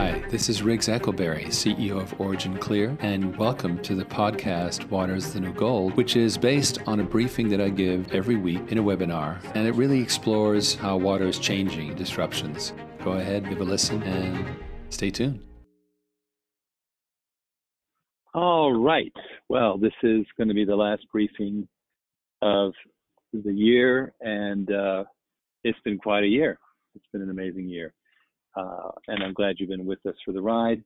Hi, this is Riggs Eckelberry, CEO of Origin Clear, and welcome to the podcast Water's the New Gold, which is based on a briefing that I give every week in a webinar, and it really explores how water is changing, disruptions. Go ahead, give a listen, and stay tuned. All right. Well, this is going to be the last briefing of the year, and uh, it's been quite a year. It's been an amazing year. Uh, and I'm glad you've been with us for the ride.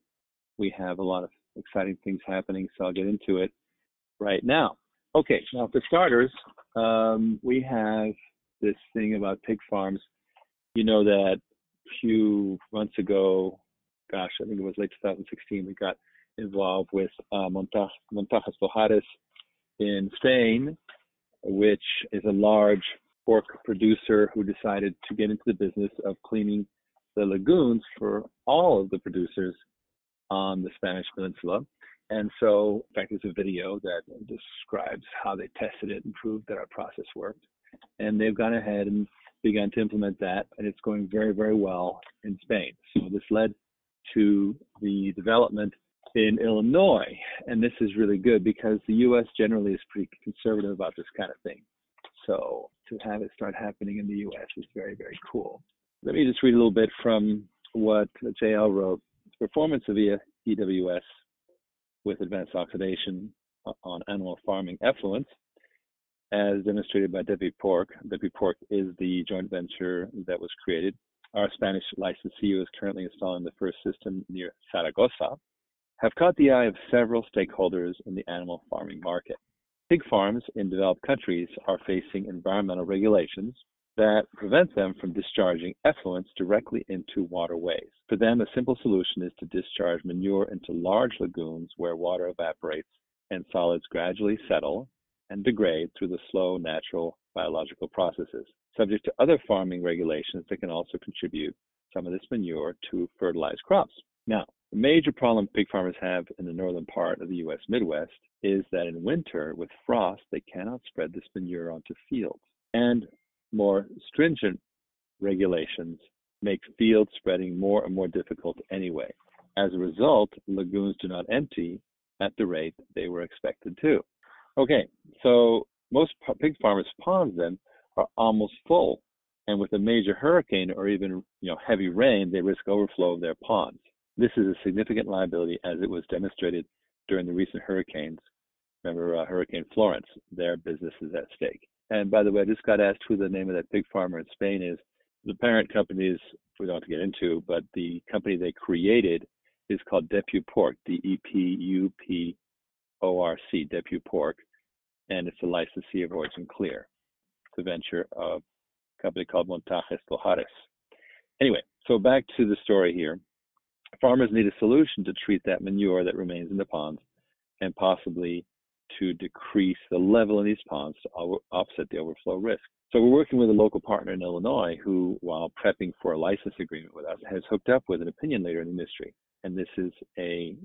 We have a lot of exciting things happening, so I'll get into it right now. Okay, now for starters, um, we have this thing about pig farms. You know that a few months ago, gosh, I think it was late 2016, we got involved with uh, Montajes Lojares in Spain, which is a large pork producer who decided to get into the business of cleaning the lagoons for all of the producers on the Spanish Peninsula. And so, in fact, there's a video that describes how they tested it and proved that our process worked. And they've gone ahead and begun to implement that, and it's going very, very well in Spain. So, this led to the development in Illinois. And this is really good because the US generally is pretty conservative about this kind of thing. So, to have it start happening in the US is very, very cool. Let me just read a little bit from what JL wrote. Performance of EWS with advanced oxidation on animal farming effluents, as demonstrated by DepuPorc. Deputy Pork is the joint venture that was created. Our Spanish licensee is currently installing the first system near Zaragoza, have caught the eye of several stakeholders in the animal farming market. Pig farms in developed countries are facing environmental regulations that prevent them from discharging effluents directly into waterways. For them, a simple solution is to discharge manure into large lagoons where water evaporates and solids gradually settle and degrade through the slow natural biological processes, subject to other farming regulations that can also contribute some of this manure to fertilized crops. Now, the major problem pig farmers have in the northern part of the U.S. Midwest is that in winter, with frost, they cannot spread this manure onto fields. And more stringent regulations make field spreading more and more difficult anyway. As a result, lagoons do not empty at the rate they were expected to. Okay, so most pig farmers' ponds then are almost full, and with a major hurricane or even you know heavy rain, they risk overflow of their ponds. This is a significant liability, as it was demonstrated during the recent hurricanes. Remember uh, Hurricane Florence? Their business is at stake. And by the way, I just got asked who the name of that pig farmer in Spain is. The parent company is, we don't have to get into, but the company they created is called DepuPorc, D E P U P O R C, DepuPorc, and it's a licensee of Origin Clear. It's a venture of a company called Montajes Lojares. Anyway, so back to the story here. Farmers need a solution to treat that manure that remains in the ponds and possibly to decrease the level in these ponds to offset the overflow risk. So we're working with a local partner in Illinois who, while prepping for a license agreement with us, has hooked up with an opinion leader in the industry. And this is a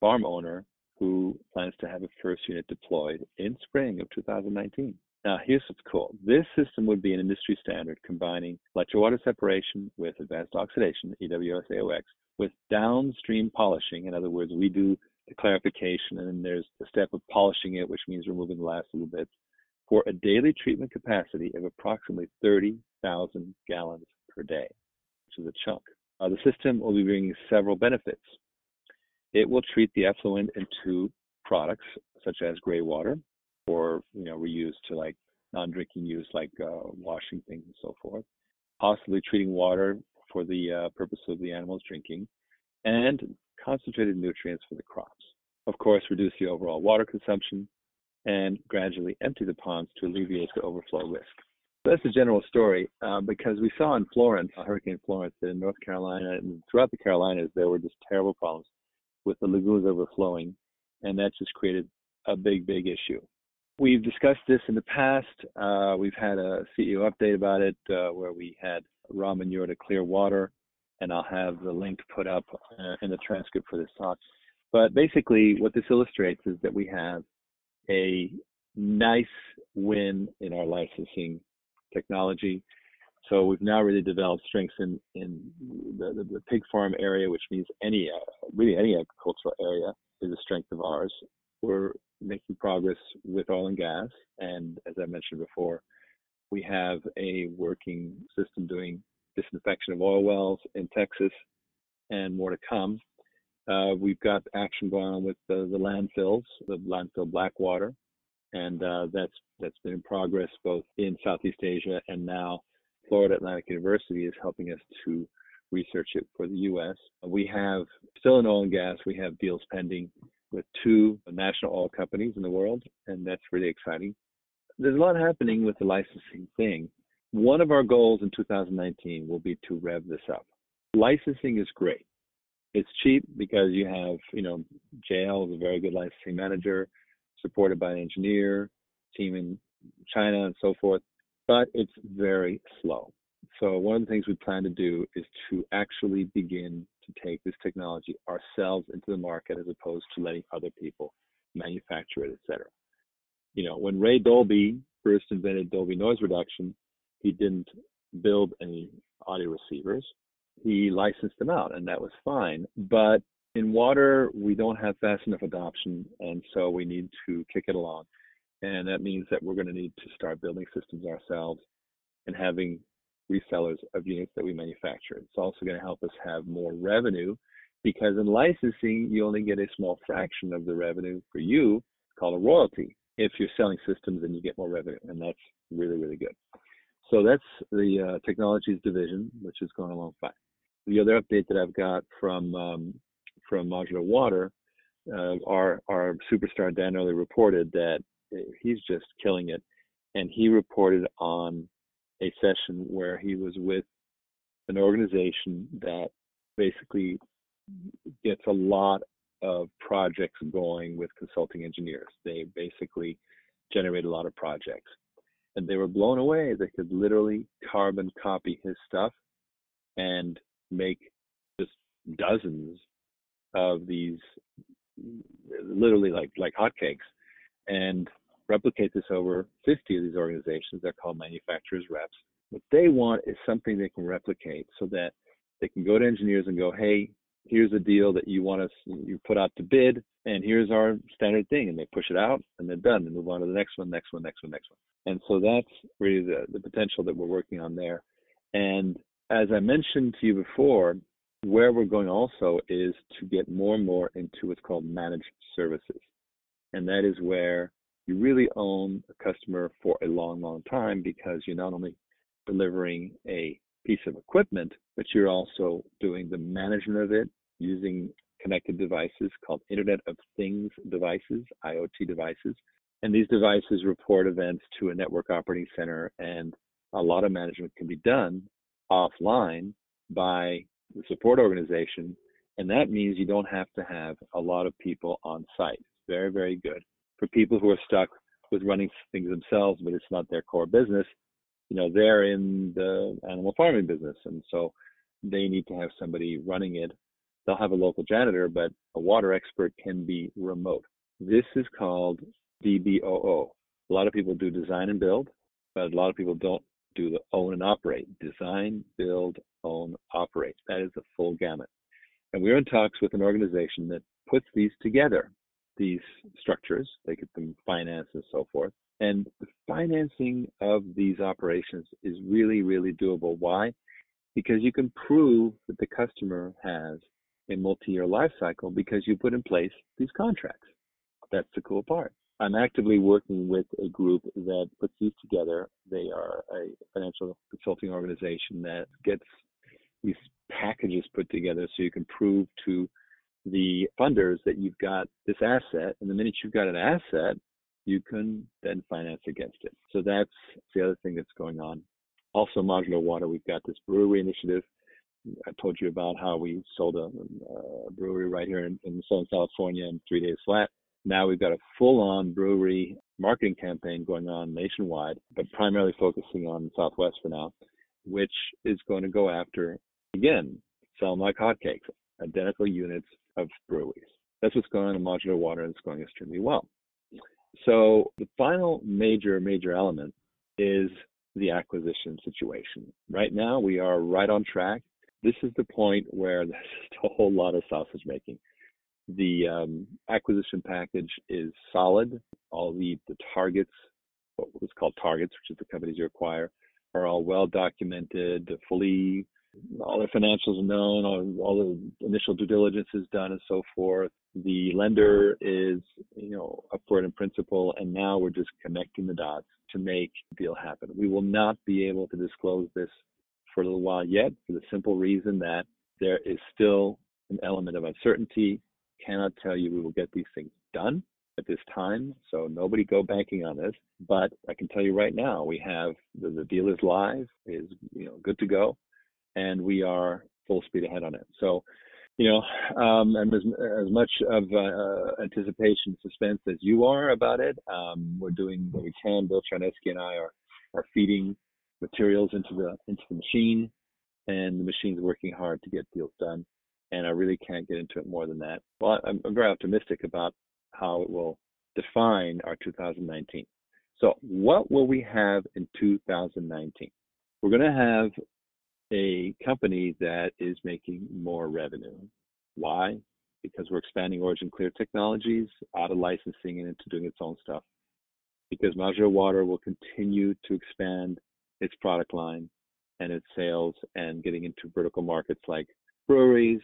farm owner who plans to have a first unit deployed in spring of 2019. Now, here's what's cool. This system would be an industry standard combining electrowater separation with advanced oxidation, EWS AOX, with downstream polishing. In other words, we do clarification, and then there's the step of polishing it, which means removing the last little bits, for a daily treatment capacity of approximately 30,000 gallons per day, which is a chunk. Uh, the system will be bringing several benefits. It will treat the effluent into products such as gray water, or you know reused to like non-drinking use like uh, washing things and so forth. Possibly treating water for the uh, purpose of the animals drinking, and concentrated nutrients for the crops. Of course, reduce the overall water consumption and gradually empty the ponds to alleviate the overflow risk. So that's the general story uh, because we saw in Florence, Hurricane Florence in North Carolina and throughout the Carolinas, there were just terrible problems with the lagoons overflowing, and that just created a big, big issue. We've discussed this in the past. Uh, we've had a CEO update about it uh, where we had raw manure to clear water and I'll have the link put up uh, in the transcript for this talk. But basically, what this illustrates is that we have a nice win in our licensing technology. So we've now really developed strengths in, in the, the, the pig farm area, which means any, uh, really any agricultural area is a strength of ours. We're making progress with oil and gas. And as I mentioned before, we have a working system doing disinfection of oil wells in Texas and more to come. Uh, we've got action going on with the, the landfills, the landfill Blackwater, and uh, that's that's been in progress both in Southeast Asia and now Florida Atlantic University is helping us to research it for the U.S. We have still in oil and gas, we have deals pending with two national oil companies in the world, and that's really exciting. There's a lot happening with the licensing thing. One of our goals in 2019 will be to rev this up. Licensing is great. It's cheap because you have, you know, JL is a very good licensing manager, supported by an engineer, team in China and so forth, but it's very slow. So one of the things we plan to do is to actually begin to take this technology ourselves into the market as opposed to letting other people manufacture it, et cetera. You know, when Ray Dolby first invented Dolby noise reduction, he didn't build any audio receivers. He licensed them out, and that was fine. But in water, we don't have fast enough adoption, and so we need to kick it along. And that means that we're going to need to start building systems ourselves and having resellers of units that we manufacture. It's also going to help us have more revenue because in licensing, you only get a small fraction of the revenue for you, called a royalty. If you're selling systems, then you get more revenue, and that's really, really good. So that's the uh, technologies division, which is going along fine. The other update that I've got from um, from Modular Water, uh, our our superstar Dan Early reported that he's just killing it, and he reported on a session where he was with an organization that basically gets a lot of projects going with consulting engineers. They basically generate a lot of projects. And they were blown away. They could literally carbon copy his stuff and make just dozens of these literally like like hotcakes and replicate this over 50 of these organizations. They're called manufacturers reps. What they want is something they can replicate so that they can go to engineers and go, hey, here's a deal that you want us you put out to bid, and here's our standard thing, and they push it out, and they're done. They move on to the next one, next one, next one, next one. And so that's really the, the potential that we're working on there. And as I mentioned to you before, where we're going also is to get more and more into what's called managed services. And that is where you really own a customer for a long, long time because you're not only delivering a piece of equipment, but you're also doing the management of it using connected devices called Internet of Things devices, IoT devices. And these devices report events to a network operating center, and a lot of management can be done offline by the support organization. And that means you don't have to have a lot of people on site. Very, very good for people who are stuck with running things themselves, but it's not their core business, you know, they're in the animal farming business. And so they need to have somebody running it. They'll have a local janitor, but a water expert can be remote. This is called DBOO. A lot of people do design and build, but a lot of people don't do the own and operate. Design, build, own, operate. That is the full gamut. And we're in talks with an organization that puts these together these structures, they get them financed and so forth. And the financing of these operations is really, really doable. Why? Because you can prove that the customer has a multi-year life cycle because you put in place these contracts. That's the cool part. I'm actively working with a group that puts these together. They are a financial consulting organization that gets these packages put together so you can prove to the funders that you've got this asset, and the minute you've got an asset, you can then finance against it. So that's the other thing that's going on. Also, modular water, we've got this brewery initiative. I told you about how we sold a, a brewery right here in, in Southern California in three days flat. Now we've got a full-on brewery marketing campaign going on nationwide, but primarily focusing on Southwest for now, which is going to go after, again, sell them like hotcakes, identical units of breweries. That's what's going on in modular water, and it's going extremely well. So the final major, major element is the acquisition situation. Right now, we are right on track. This is the point where there's just a whole lot of sausage making. The um, acquisition package is solid. All the, the targets, what was called targets, which is the companies you acquire, are all well documented, fully, all their financials known, all, all the initial due diligence is done, and so forth. The lender is, you know, up for it in principle, and now we're just connecting the dots to make the deal happen. We will not be able to disclose this for a little while yet, for the simple reason that there is still an element of uncertainty. Cannot tell you we will get these things done at this time, so nobody go banking on this. But I can tell you right now, we have the, the deal is live, is you know good to go, and we are full speed ahead on it. So, you know, um, and as, as much of uh, anticipation, suspense as you are about it, um, we're doing what we can. Bill Charneski and I are are feeding materials into the into the machine, and the machine's working hard to get deals done. And I really can't get into it more than that. Well, I'm, I'm very optimistic about how it will define our 2019. So, what will we have in 2019? We're going to have a company that is making more revenue. Why? Because we're expanding Origin Clear Technologies out of licensing and into doing its own stuff. Because Modular Water will continue to expand its product line and its sales and getting into vertical markets like breweries,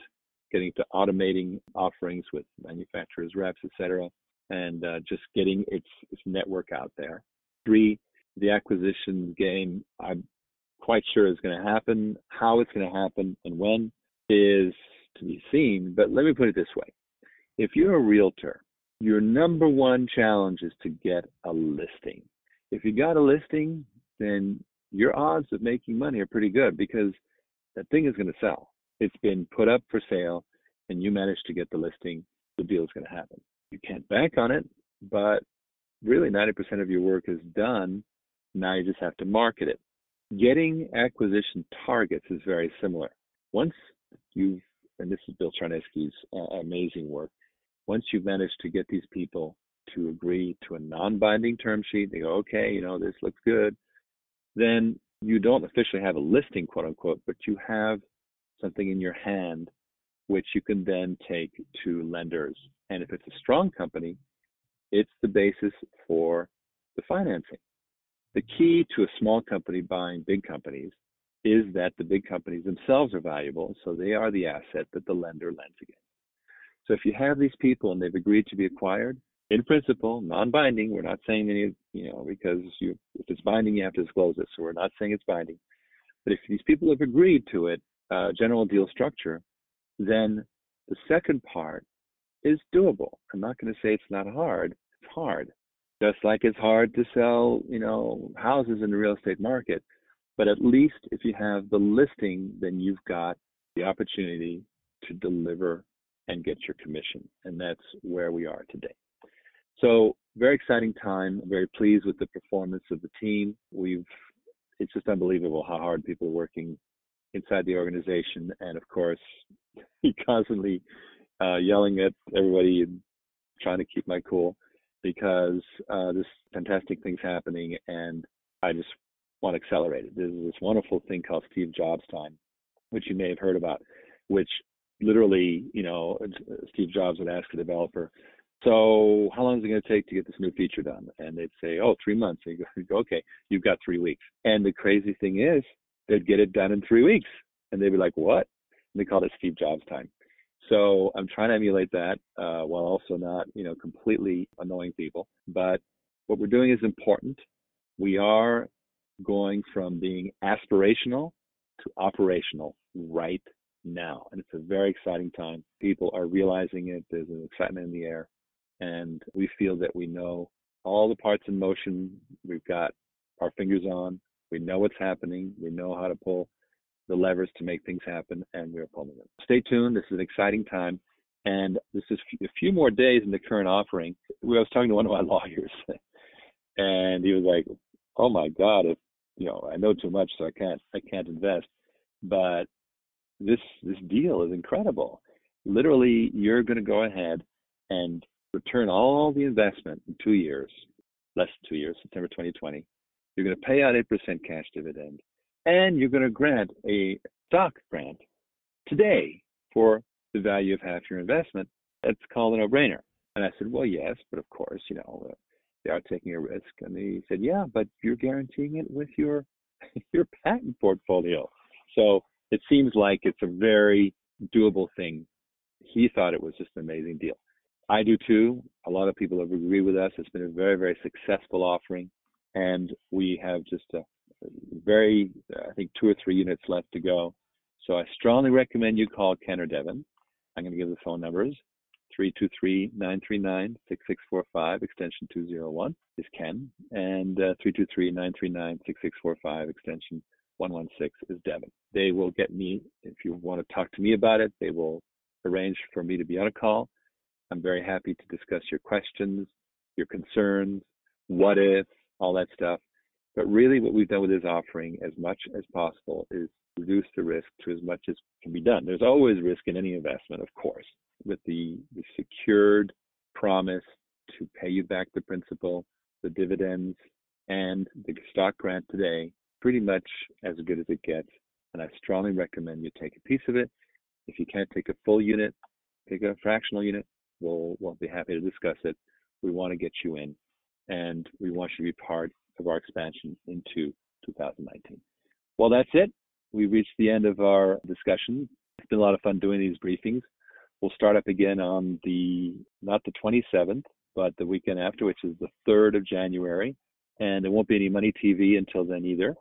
getting to automating offerings with manufacturers, reps, etc., and uh, just getting its, its network out there. Three, the acquisition game, I'm quite sure is going to happen. How it's going to happen and when is to be seen. But let me put it this way if you're a realtor, your number one challenge is to get a listing. If you got a listing, then your odds of making money are pretty good because that thing is going to sell. It's been put up for sale and you manage to get the listing, the deal is going to happen. You can't bank on it, but really 90% of your work is done. Now you just have to market it. Getting acquisition targets is very similar. Once you've, and this is Bill Charneski's uh, amazing work, once you've managed to get these people to agree to a non-binding term sheet, they go, okay, you know, this looks good then you don't officially have a listing, quote unquote, but you have something in your hand which you can then take to lenders. And if it's a strong company, it's the basis for the financing. The key to a small company buying big companies is that the big companies themselves are valuable, so they are the asset that the lender lends against. So if you have these people and they've agreed to be acquired, in principle, non-binding. We're not saying any, you know, because you, if it's binding, you have to disclose it. So we're not saying it's binding. But if these people have agreed to it, uh, general deal structure, then the second part is doable. I'm not going to say it's not hard. It's hard. Just like it's hard to sell, you know, houses in the real estate market. But at least if you have the listing, then you've got the opportunity to deliver and get your commission. And that's where we are today. So very exciting time. I'm very pleased with the performance of the team. We've it's just unbelievable how hard people are working inside the organization, and of course, constantly uh, yelling at everybody and trying to keep my cool because uh, this fantastic thing's happening, and I just want to accelerate it. There's this wonderful thing called Steve Jobs time, which you may have heard about, which literally, you know, Steve Jobs would ask a developer, so how long is it going to take to get this new feature done? And they'd say, oh, three months. And you go, okay, you've got three weeks. And the crazy thing is, they'd get it done in three weeks. And they'd be like, what? And they called it Steve Jobs time. So I'm trying to emulate that uh, while also not, you know, completely annoying people. But what we're doing is important. We are going from being aspirational to operational right now. And it's a very exciting time. People are realizing it. There's an excitement in the air and we feel that we know all the parts in motion. We've got our fingers on. We know what's happening. We know how to pull the levers to make things happen, and we're pulling them. Stay tuned. This is an exciting time. And this is a few more days in the current offering. I was talking to one of my lawyers, and he was like, "Oh my God, if you know, I know too much, so I can't, I can't invest." But this this deal is incredible. Literally, you're going to go ahead and return all the investment in two years, less than two years, September 2020, You're going to pay out 8% cash dividend, and you're going to grant a stock grant today for the value of half your investment. That's called a no-brainer. And I said, well, yes, but of course, you know, they are taking a risk. And he said, yeah, but you're guaranteeing it with your your patent portfolio. So it seems like it's a very doable thing. He thought it was just an amazing deal. I do too. A lot of people have agreed with us. It's been a very, very successful offering. And we have just a very, I think, two or three units left to go. So I strongly recommend you call Ken or Devin. I'm going to give the phone numbers 323-939-6645, extension 201 is Ken, and uh, 323-939-6645, extension 116 is Devin. They will get me, if you want to talk to me about it, they will arrange for me to be on a call. I'm very happy to discuss your questions, your concerns, what if, all that stuff. But really, what we've done with this offering, as much as possible, is reduce the risk to as much as can be done. There's always risk in any investment, of course, with the, the secured promise to pay you back the principal, the dividends, and the stock grant today, pretty much as good as it gets. And I strongly recommend you take a piece of it. If you can't take a full unit, take a fractional unit. We'll, we'll be happy to discuss it. We want to get you in, and we want you to be part of our expansion into 2019. Well, that's it. We reached the end of our discussion. It's been a lot of fun doing these briefings. We'll start up again on the, not the 27th, but the weekend after, which is the 3rd of January. And there won't be any Money TV until then either.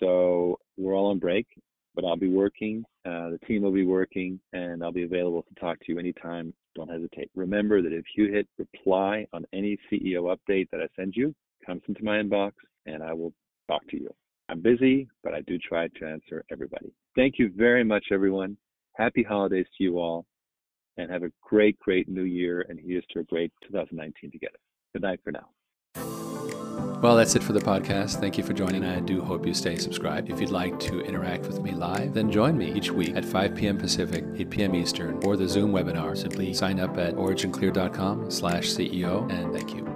So we're all on break, but I'll be working. Uh, the team will be working, and I'll be available to talk to you anytime. Don't hesitate. Remember that if you hit reply on any CEO update that I send you, comes into my inbox, and I will talk to you. I'm busy, but I do try to answer everybody. Thank you very much, everyone. Happy holidays to you all and have a great, great new year and here's to a great 2019 together. Good night for now. Well, that's it for the podcast. Thank you for joining. I do hope you stay subscribed. If you'd like to interact with me live, then join me each week at 5 p.m. Pacific, 8 p.m. Eastern, or the Zoom webinar. Simply sign up at originclear.com slash CEO, and thank you.